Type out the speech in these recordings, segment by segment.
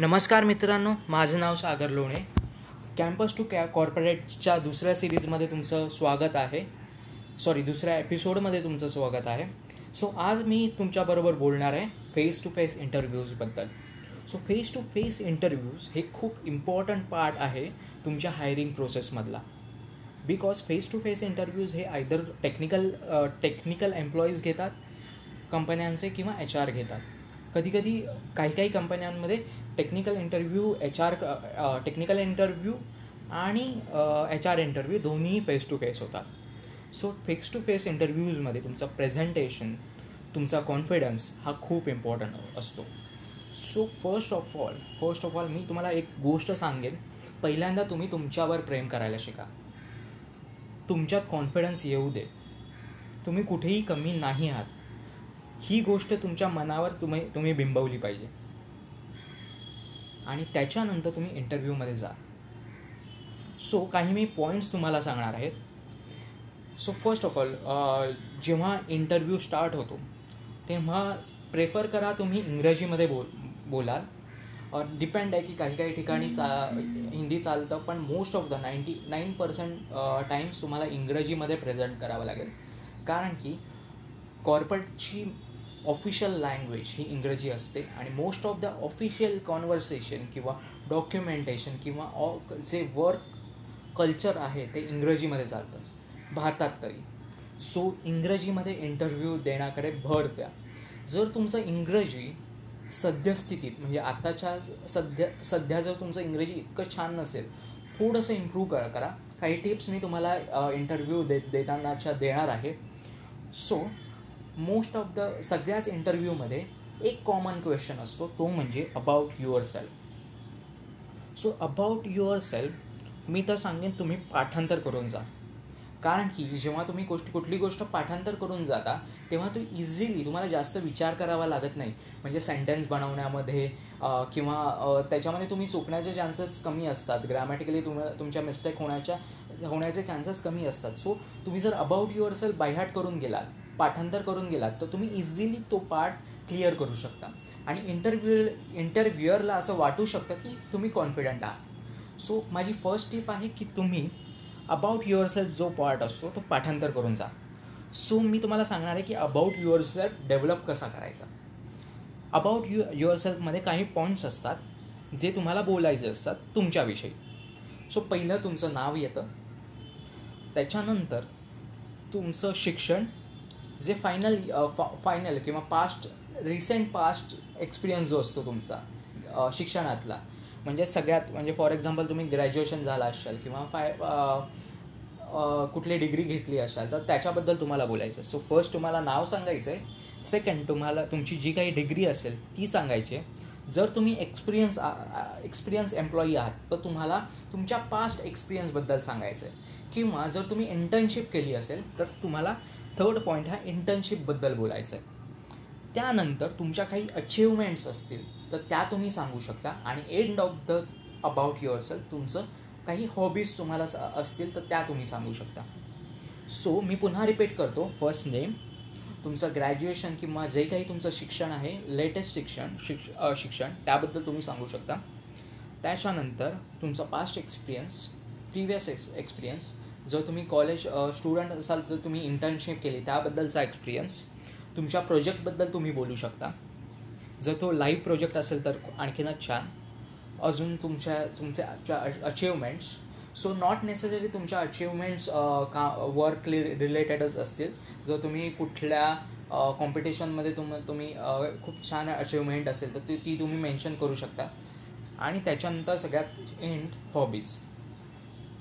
नमस्कार मित्रांनो माझं नाव सागर लोणे. कॅम्पस टू कॅ कॉर्पोरेटच्या दुसऱ्या सिरीजमध्ये तुमचं स्वागत आहे. सॉरी दुसऱ्या एपिसोडमध्ये तुमचं स्वागत आहे. सो आज मी तुमच्याबरोबर बोलणार आहे face to face इंटरव्ह्यूजबद्दल so face to face interviews हे खूप इम्पॉर्टंट पार्ट आहे तुमच्या hiring प्रोसेसमधला because face to face interviews हे आयदर टेक्निकल टेक्निकल एम्प्लॉईज घेतात कंपन्यांचे किंवा एच आर घेतात. कधीकधी काही काही कंपन्यांमध्ये technical interview H R technical interview आणि एच आर इंटरव्ह्यू दोन्ही फेस टू फेस होतात. सो फेस टू फेस इंटरव्ह्यूजमध्ये तुमचं प्रेझेंटेशन तुमचा कॉन्फिडन्स हा खूप इम्पॉर्टंट असतो. So first of all first of all मी तुम्हाला एक गोष्ट सांगेन. पहिल्यांदा तुम्ही तुमच्यावर प्रेम करायला शिका. तुमच्यात कॉन्फिडन्स येऊ दे. तुम्ही कुठेही कमी नाही आहात. ही गोष्ट तुमच्या मनावर तुम्ही तुम्ही बिंबवली पाहिजे. आणि त्याच्यानंतर तुम्ही इंटरव्ह्यूमध्ये जा. सो काही मी पॉईंट्स तुम्हाला सांगणार आहेत. सो फर्स्ट ऑफ ऑल जेव्हा इंटरव्ह्यू स्टार्ट होतो तेव्हा प्रेफर करा तुम्ही इंग्रजीमध्ये बोल बोलाल. डिपेंड आहे की काही काही ठिकाणी चा हिंदी चालतं पण most of the ninety nine percent times तुम्हाला इंग्रजीमध्ये प्रेझेंट करावं लागेल. कारण की कॉर्पोरेटची ऑफिशियल लँग्वेज ही इंग्रजी असते आणि most of the official conversation किंवा डॉक्युमेंटेशन किंवा ऑ जे वर्क कल्चर आहे ते इंग्रजीमध्ये चालतं. भारतात तरी. सो इंग्रजीमध्ये इंटरव्ह्यू देण्याकडे भर द्या. जर तुमचं इंग्रजी सद्यस्थितीत म्हणजे आत्ताच्या सध्या सध्या जर तुमचं इंग्रजी इतकं छान नसेल थोडंसं इम्प्रूव्ह करा करा. काही टिप्स मी तुम्हाला इंटरव्ह्यू दे देतानाच्या देणार आहे. सो मोस्ट ऑफ द सगळ्याच इंटरव्ह्यूमध्ये एक कॉमन क्वेश्चन असतो तो म्हणजे about yourself so about yourself मी तर सांगेन तुम्ही पाठांतर करून जा. कारण की जेव्हा तुम्ही गोष्ट कुठली गोष्ट पाठांतर करून जाता तेव्हा तो इझिली तुम्हाला जास्त विचार करावा लागत नाही. म्हणजे सेंटेन्स बनवण्यामध्ये किंवा त्याच्यामध्ये तुम्ही चुकण्याचे चान्सेस कमी असतात. ग्रॅमॅटिकली तुम तुमच्या मिस्टेक होण्याच्या होण्याचे चान्सेस कमी असतात. सो तुम्ही जर अबाउट युअर सेल्फ बायहाट करून गेलात पाठांतर करून गेलात तर तुम्ही इझिली तो पार्ट क्लिअर करू शकता. आणि इंटरव्ह्यू इंटरव्ह्युअरला असं वाटू शकतं की तुम्ही कॉन्फिडंट आहात. सो माझी फर्स्ट टिप आहे की तुम्ही अबाउट युअर सेल्फ जो पार्ट असतो तो पाठांतर करून जा. सो मी तुम्हाला सांगणार आहे की अबाउट युअर सेल्फ डेव्हलप कसा करायचा. अबाउट यु युअर सेल्फमध्ये काही पॉईंट्स असतात जे तुम्हाला बोलायचे असतात तुमच्याविषयी. सो पहिलं तुमचं नाव येतं. त्याच्यानंतर तुमचं शिक्षण जे फायनल फायनल किंवा पास्ट रिसेंट पास्ट एक्सपिरियन्स जो असतो तुमचा शिक्षणातला म्हणजे सगळ्यात म्हणजे फॉर एक्झाम्पल तुम्ही ग्रॅज्युएशन झाला असाल किंवा फाय कुठली डिग्री घेतली असाल तर त्याच्याबद्दल तुम्हाला बोलायचं सो फर्स्ट तुम्हाला नाव सांगायचं आहे सेकंड तुम्हाला तुमची जी काही डिग्री असेल ती सांगायची जर तुम्ही एक्सपिरियन्स एक्सपिरियन्स एम्प्लॉई आहात तर तुम्हाला तुमच्या पास्ट एक्सपिरियन्सबद्दल सांगायचं आहे किंवा जर तुम्ही इंटर्नशिप केली असेल तर तुम्हाला थर्ड पॉईंट हा इंटर्नशिपबद्दल बोलायचं आहे त्यानंतर तुमच्या काही अचिव्हमेंट्स असतील तर त्या तुम्ही सांगू शकता. आणि end of the about yourself तुमचं काही हॉबीज तुम्हाला असतील तर त्या तुम्ही सांगू शकता. सो मी पुन्हा रिपीट करतो. फर्स्ट नेम तुमचं ग्रॅज्युएशन किंवा जे काही तुमचं शिक्षण आहे लेटेस्ट शिक्षण शिक्ष शिक्षण त्याबद्दल तुम्ही सांगू शकता. त्याच्यानंतर तुमचा past experience previous ex experience जर तुम्ही कॉलेज स्टुडंट असाल तर तुम्ही इंटर्नशिप केली त्याबद्दलचा एक्सपिरियन्स तुमच्या प्रोजेक्टबद्दल तुम्ही बोलू शकता. जर तो लाईव्ह प्रोजेक्ट असेल तर आणखीनच छान. अजून तुमच्या तुमच्या अचिव्हमेंट्स सो नॉट नेसेसरी तुमच्या अचिव्हमेंट्स का वर्क रिलेटेडच असतील. जर तुम्ही कुठल्या कॉम्पिटिशनमध्ये तुम तुम्ही खूप छान अचिव्हमेंट असेल तर ती ती तुम्ही मेन्शन करू शकता. आणि त्याच्यानंतर सगळ्यात एंड हॉबीज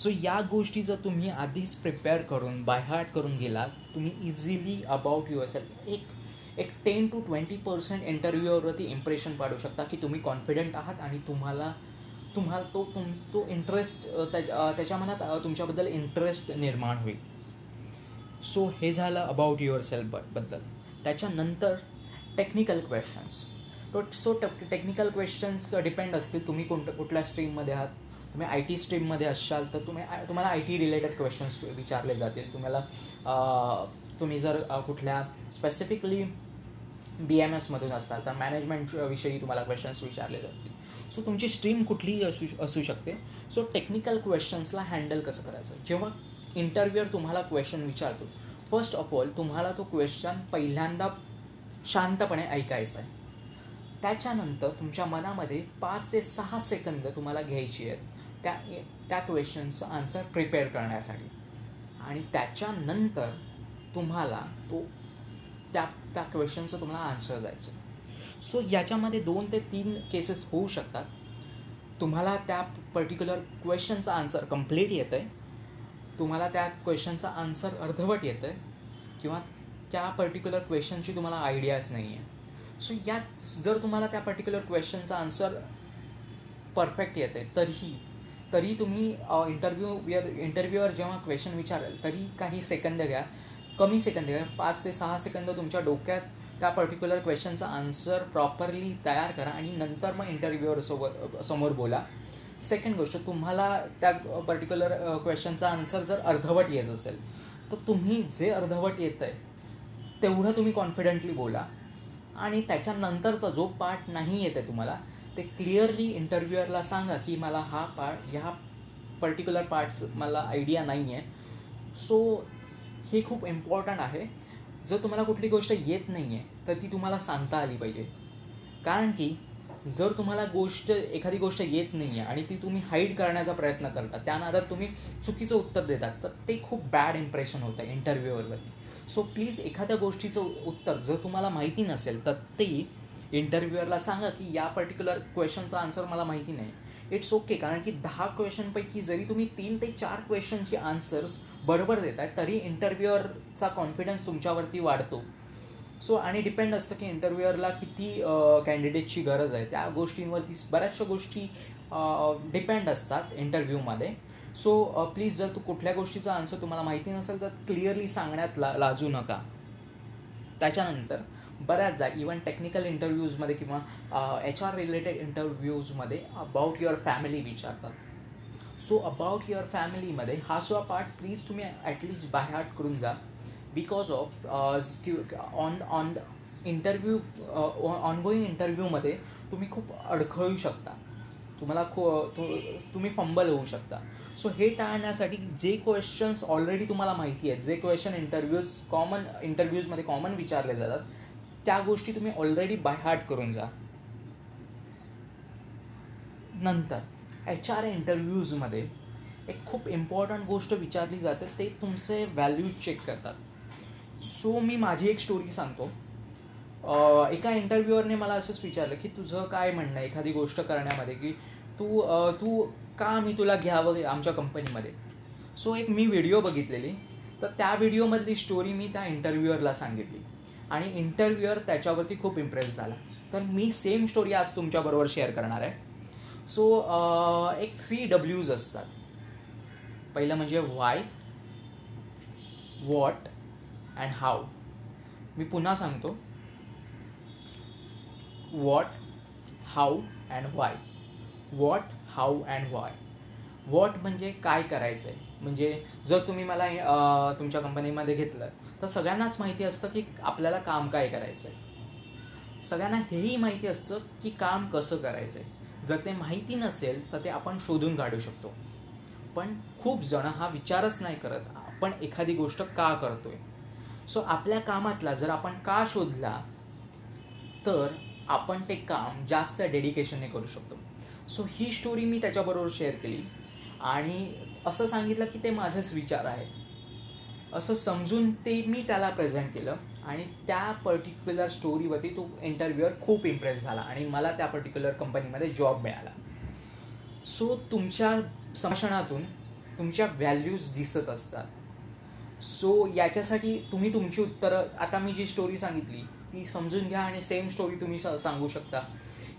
सो या गोष्टी जर तुम्ही आधीच प्रिपेअर करून बाय हार्ट करून गेलात तुम्ही इझिली अबाउट युअर सेल्फ एक एक टेन टू ट्वेंटी पर्सेंट इंटरव्ह्यूवरती इम्प्रेशन पाडू शकता की तुम्ही कॉन्फिडंट आहात आणि तुम्हाला तुम्हाला तो तुम तो इंटरेस्ट त्याच्या मनात तुमच्याबद्दल इंटरेस्ट निर्माण होईल. सो हे झालं अबाउट युअर सेल्फबद्दल. त्याच्यानंतर टेक्निकल क्वेश्चन्स तो सो टेक्निकल क्वेश्चन्स डिपेंड असतील. तुम्ही कोणत्या कुठल्या स्ट्रीममध्ये आहात? तुम्ही आय टी स्ट्रीममध्ये असाल तर तुम्ही तुम्हाला आय टी रिलेटेड क्वेश्चन्स विचारले जातील. तुम्हाला तुम्ही जर कुठल्या स्पेसिफिकली बी एम एसमधून असाल तर मॅनेजमेंट विषयी तुम्हाला क्वेश्चन्स विचारले जातील. सो तुमची स्ट्रीम कुठलीही असू असू शकते. सो टेक्निकल क्वेश्चन्सला हँडल कसं करायचं? जेव्हा इंटरव्ह्यूअर तुम्हाला क्वेश्चन विचारतो फर्स्ट ऑफ ऑल तुम्हाला तो क्वेश्चन पहिल्यांदा शांतपणे ऐकायचा आहे. त्याच्यानंतर तुमच्या मनामध्ये पाच ते सहा सेकंद तुम्हाला घ्यायची आहेत. त्या त्या क्वेश्चनचं आन्सर प्रिपेअर करण्यासाठी. आणि त्याच्यानंतर तुम्हाला तो त्या त्या क्वेश्चनचं तुम्हाला आन्सर द्यायचं. सो याच्यामध्ये दोन ते तीन केसेस होऊ शकतात. तुम्हाला त्या पर्टिक्युलर क्वेश्चनचा आन्सर कंप्लीट येतं आहे तुम्हाला त्या क्वेश्चनचा आन्सर अर्धवट येतं आहे किंवा त्या पर्टिक्युलर क्वेश्चनची तुम्हाला आयडियाच नाही आहे सो यात जर तुम्हाला त्या पर्टिक्युलर क्वेश्चनचा आन्सर परफेक्ट येतं आहे तरीही तरी तुम्ही इंटरव्ह्यू इंटरव्ह्यूवर जेव्हा क्वेश्चन विचाराल तरी काही सेकंद घ्या. कमी सेकंद घ्या. पाच ते सहा सेकंद तुमच्या डोक्यात त्या पर्टिक्युलर क्वेश्चनचा आन्सर प्रॉपरली तयार करा आणि नंतर मग इंटरव्ह्यूवर सोबत समोर बोला. सेकंड गोष्ट तुम्हाला त्या पर्टिक्युलर क्वेश्चनचा आन्सर जर अर्धवट येत असेल तर तुम्ही जे अर्धवट येत आहे तेवढं तुम्ही कॉन्फिडेंटली बोला. आणि त्याच्यानंतरचा जो पार्ट नाही येत आहे तुम्हाला ते क्लिअरली इंटरव्ह्युअरला सांगा की मला हा पार्ट ह्या पर्टिक्युलर पार्ट्स मला आयडिया नाही आहे सो हे खूप इम्पॉर्टंट आहे. जर तुम्हाला कुठली गोष्ट येत नाही आहे तर ती तुम्हाला सांगता आली पाहिजे. कारण की जर तुम्हाला गोष्ट एखादी गोष्ट येत नाही आहे आणि ती तुम्ही हाईड करण्याचा प्रयत्न करता त्यानंतर तुम्ही चुकीचं उत्तर देतात तर ते खूप बॅड इम्प्रेशन होतं इंटरव्ह्यूवरवरती सो प्लीज एखाद्या गोष्टीचं उत्तर जर तुम्हाला माहिती नसेल तर ते इंटरव्ह्युअरला सांगा की या पर्टिक्युलर क्वेश्चनचा आन्सर मला माहिती नाही. इट्स ओके कारण की दहा क्वेश्चनपैकी जरी तुम्ही तीन ते चार क्वेश्चनचे आन्सर्स बरोबर देत आहे तरी इंटरव्ह्युअरचा कॉन्फिडन्स तुमच्यावरती वाढतो. सो आणि डिपेंड असतं की इंटरव्ह्युअरला किती कॅन्डिडेटची गरज आहे. त्या गोष्टींवरती बऱ्याचशा गोष्टी डिपेंड असतात इंटरव्ह्यूमध्ये सो प्लीज जर तू कुठल्या गोष्टीचा आन्सर तुम्हाला माहिती नसेल तर क्लिअरली सांगण्यात ला लाजू नका. त्याच्यानंतर बऱ्याचदा इवन टेक्निकल इंटरव्ह्यूजमध्ये किंवा एच आर रिलेटेड इंटरव्ह्यूजमध्ये अबाउट युअर फॅमिली विचारतात. सो अबाउट युअर फॅमिलीमध्ये हा सुद्धा पार्ट प्लीज तुम्ही ॲटलिस्ट बाय हार्ट करून जा. Because of on on interview ongoing इंटरव्ह्यूमध्ये तुम्ही खूप अडखळू शकता. तुम्हाला खू तुम्ही फंबल होऊ शकता. सो हे टाळण्यासाठी जे क्वेश्चन्स ऑलरेडी तुम्हाला माहिती आहेत जे क्वेश्चन इंटरव्ह्यूज कॉमन इंटरव्ह्यूजमध्ये कॉमन विचारले जातात त्या गोष्टी तुम्ही ऑलरेडी बाय हार्ट करून जा. नंतर एच आर इंटरव्ह्यूजमध्ये एक खूप इम्पॉर्टंट गोष्ट विचारली जाते ते तुमचे व्हॅल्यू चेक करतात. सो मी माझी एक स्टोरी सांगतो. एका इंटरव्ह्यूअरने मला असंच विचारलं की तुझं काय म्हणणं आहे? एखादी गोष्ट करण्यामध्ये की तू तू का मी तुला घ्यावं आमच्या कंपनीमध्ये सो एक मी व्हिडिओ बघितलेली. तर त्या व्हिडिओमधली स्टोरी मी त्या इंटरव्ह्यूअरला सांगितली. आणि इंटरव्ह्युअर त्याच्यावरती खूप इम्प्रेस झाला. तर मी सेम स्टोरी आज तुमच्याबरोबर शेअर करणार आहे. सो एक थ्री डब्ल्यूज असतात. पहिलं म्हणजे वाय वॉट अँड हाऊ मी पुन्हा सांगतो. What how and Y what how and Y what म्हणजे काय करायचं आहे म्हणजे जर तुम्ही मला तुमच्या कंपनीमध्ये घेतलं तर सगळ्यांनाच माहिती असतं की आपल्याला काम काय करायचं आहे सगळ्यांना हेही माहिती असतं की काम कसं करायचं आहे जर ते माहिती नसेल तर ते आपण शोधून काढू शकतो. पण खूप जण हा विचारच नाही करत आपण एखादी गोष्ट का करतोय? सो आपल्या कामातला जर आपण का शोधला तर आपण ते काम जास्त डेडिकेशनने करू शकतो. सो ही स्टोरी मी त्याच्याबरोबर शेअर केली. आणि असं सांगितलं की ते माझेच विचार आहेत असं समजून ते मी त्याला प्रेझेंट केलं. आणि त्या पर्टिक्युलर स्टोरीवरती तो इंटरव्ह्यूअर खूप इम्प्रेस झाला आणि मला त्या पर्टिक्युलर कंपनीमध्ये जॉब मिळाला. सो तुमच्या संभाषणातून तुमच्या व्हॅल्यूज दिसत असतात. सो याच्यासाठी तुम्ही तुमची उत्तरं आता मी जी स्टोरी सांगितली ती समजून घ्या आणि सेम स्टोरी तुम्ही सांगू शकता.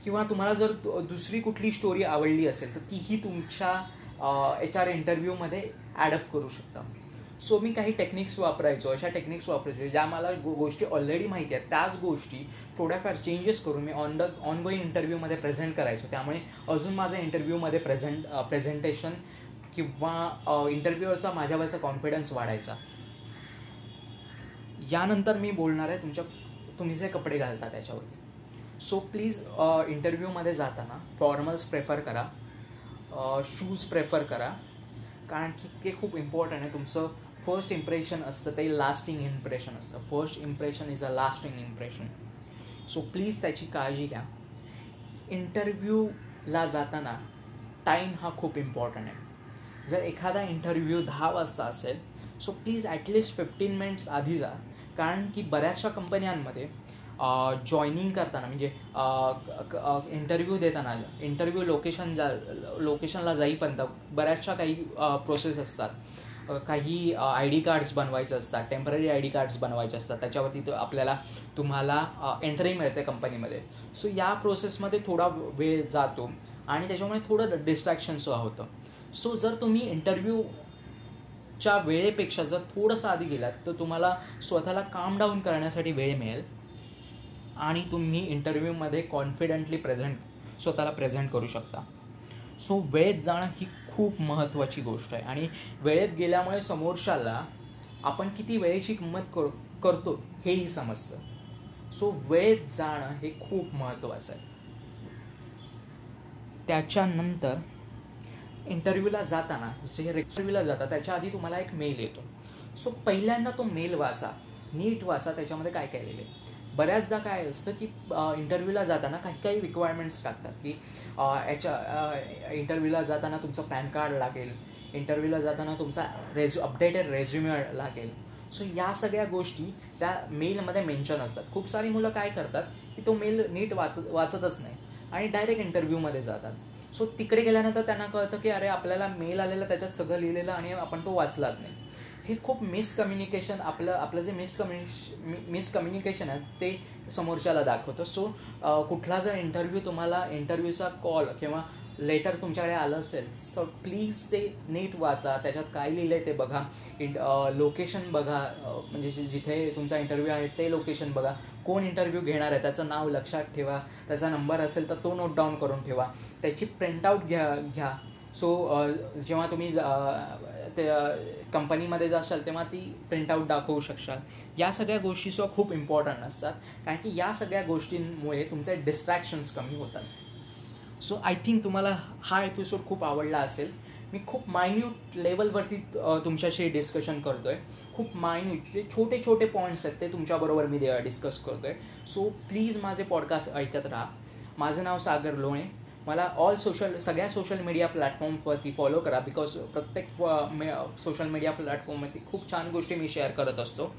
किंवा तुम्हाला जर दुसरी कुठली स्टोरी आवडली असेल तर तीही तुमच्या एच आर इंटरव्ह्यूमध्ये ॲडअप करू शकता. सो मी काही टेक्निक्स वापरायचो अशा टेक्निक्स वापरायचो ज्या मला गोष्टी ऑलरेडी माहिती आहेत. त्याच गोष्टी थोड्याफार चेंजेस करून मी ऑन द ऑन गोईंग इंटरव्ह्यूमध्ये प्रेझेंट करायचो. त्यामुळे अजून माझं इंटरव्ह्यूमध्ये प्रेझेंट प्रेझेंटेशन किंवा इंटरव्ह्यूवरचा माझ्यावरचा कॉन्फिडन्स वाढायचा. यानंतर मी बोलणार आहे तुमच्या तुम्ही जे कपडे घालता त्याच्यावरती. सो प्लीज इंटरव्ह्यूमध्ये जाताना फॉर्मल्स प्रेफर करा. शूज प्रेफर करा. कारण की ते खूप इम्पॉर्टंट आहे. तुमचं फर्स्ट इम्प्रेशन असतं ते लास्टिंग इम्प्रेशन असतं. First impression is a lasting impression so please त्याची काळजी घ्या. इंटरव्ह्यूला जाताना टाईम हा खूप इम्पॉर्टंट आहे. जर एखादा इंटरव्ह्यू दहा वाजता असेल so please at least fifteen minutes आधी जा. कारण की बऱ्याचशा कंपन्यांमध्ये जॉईनिंग करताना म्हणजे इंटरव्ह्यू देताना इंटरव्ह्यू लोकेशन जा लोकेशनला जाईपर्यंत बऱ्याचशा काही प्रोसेस असतात. काही आय डी कार्ड्स बनवायचे असतात टेंपररी आय डी कार्ड्स बनवायचे असतात त्याच्यावरती तो आपल्याला तुम्हाला एंट्री मिळते कंपनीमध्ये. सो या प्रोसेसमध्ये थोडा वेळ जातो आणि त्याच्यामुळे थोडं डिस्ट्रॅक्शनसुद्धा होतं. सो जर तुम्ही इंटरव्ह्यूच्या वेळेपेक्षा जर थोडंसं आधी गेलात तर तुम्हाला स्वतःला काम डाऊन करण्यासाठी वेळ मिळेल आणि तुम्ही इंटरव्ह्यूमध्ये कॉन्फिडेंटली प्रेझेंट स्वतःला प्रेझेंट करू शकता. सो वेळेत जाणं ही खूप महत्त्वाची गोष्ट आहे. आणि वेळेत गेल्यामुळे समोरच्याला आपण किती वेळेची किंमत कर करतो हेही समजतं. सो वेळेत जाणं हे खूप महत्त्वाचं आहे. त्याच्यानंतर इंटरव्ह्यूला जाताना जे इंटरव्ह्यूला जाता त्याच्या आधी तुम्हाला एक मेल येतो. सो पहिल्यांदा तो मेल वाचा. नीट वाचा त्याच्यामध्ये काय काय लिहिले बऱ्याचदा काय असतं की इंटरव्ह्यूला जाताना काही काही रिक्वायरमेंट्स टाकतात की याच्या इंटरव्ह्यूला जाताना तुमचं पॅन कार्ड लागेल. इंटरव्ह्यूला जाताना तुमचा रेझ्यू अपडेटेड रेझ्युमे लागेल. सो या सगळ्या गोष्टी त्या मेलमध्ये मेन्शन असतात. खूप सारी मुलं काय करतात की तो मेल नीट वाच वाचतच नाही आणि डायरेक्ट इंटरव्ह्यूमध्ये जातात. सो तिकडे गेल्यानंतर त्यांना कळतं की अरे आपल्याला मेल आलेला त्याच्यात सगळं लिहिलेलं आणि आपण तो वाचलाच नाही. हे खूप मिसकम्युनिकेशन आपलं आपलं जे मिसकम्युनिश मिसकम्युनिकेशन आहे ते समोरच्याला दाखवतं. सो कुठला जर इंटरव्ह्यू तुम्हाला इंटरव्ह्यूचा कॉल किंवा लेटर तुमच्याकडे आलं असेल सो प्लीज ते नीट वाचा. त्याच्यात काय लिहिलं म्हणजे आहे ते बघा. इंट लोकेशन बघा. म्हणजे जिथे तुमचा इंटरव्ह्यू आहे ते लोकेशन बघा. कोण इंटरव्ह्यू घेणार आहे त्याचं नाव लक्षात ठेवा. त्याचा नंबर असेल तर तो नोट डाऊन करून ठेवा. त्याची प्रिंटआउट घ्या घ्या. सो जेव्हा तुम्ही ते कंपनीमध्ये जाशाल तेव्हा ती प्रिंटआउट दाखवू शकशाल. या सगळ्या गोष्टीसुद्धा खूप इम्पॉर्टंट असतात. कारण की या सगळ्या गोष्टींमुळे तुमचे डिस्ट्रॅक्शन्स कमी होतात. सो आय थिंक तुम्हाला हा एपिसोड खूप आवडला असेल. मी खूप मायन्यूट लेवलवरती तुमच्याशी डिस्कशन करतो आहे खूप मायन्यूट जे छोटे छोटे पॉईंट्स आहेत ते तुमच्याबरोबर मी डिस्कस करतो आहे सो प्लीज माझे पॉडकास्ट ऐकत राहा. माझं नाव सागर लोणे. मला ऑल सोशल सगळ्या सोशल मीडिया प्लॅटफॉर्मवरती फॉलो करा बिकॉज प्रत्येक सोशल मीडिया प्लॅटफॉर्मवरती खूप छान गोष्टी मी शेअर करत असतो.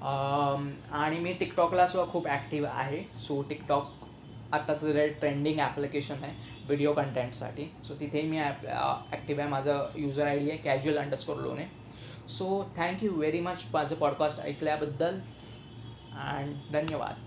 आणि मी टिकटॉकला सुद्धा खूप ॲक्टिव्ह आहे. सो टिकटॉक आत्ताचं जे ट्रेंडिंग ॲप्लिकेशन आहे व्हिडिओ कंटेंटसाठी सो तिथे मी ॲप ॲक्टिव्ह आहे. माझं युजर आय डी आहे casual underscore Lone so thank you very much माझं पॉडकास्ट ऐकल्याबद्दल. अँड धन्यवाद.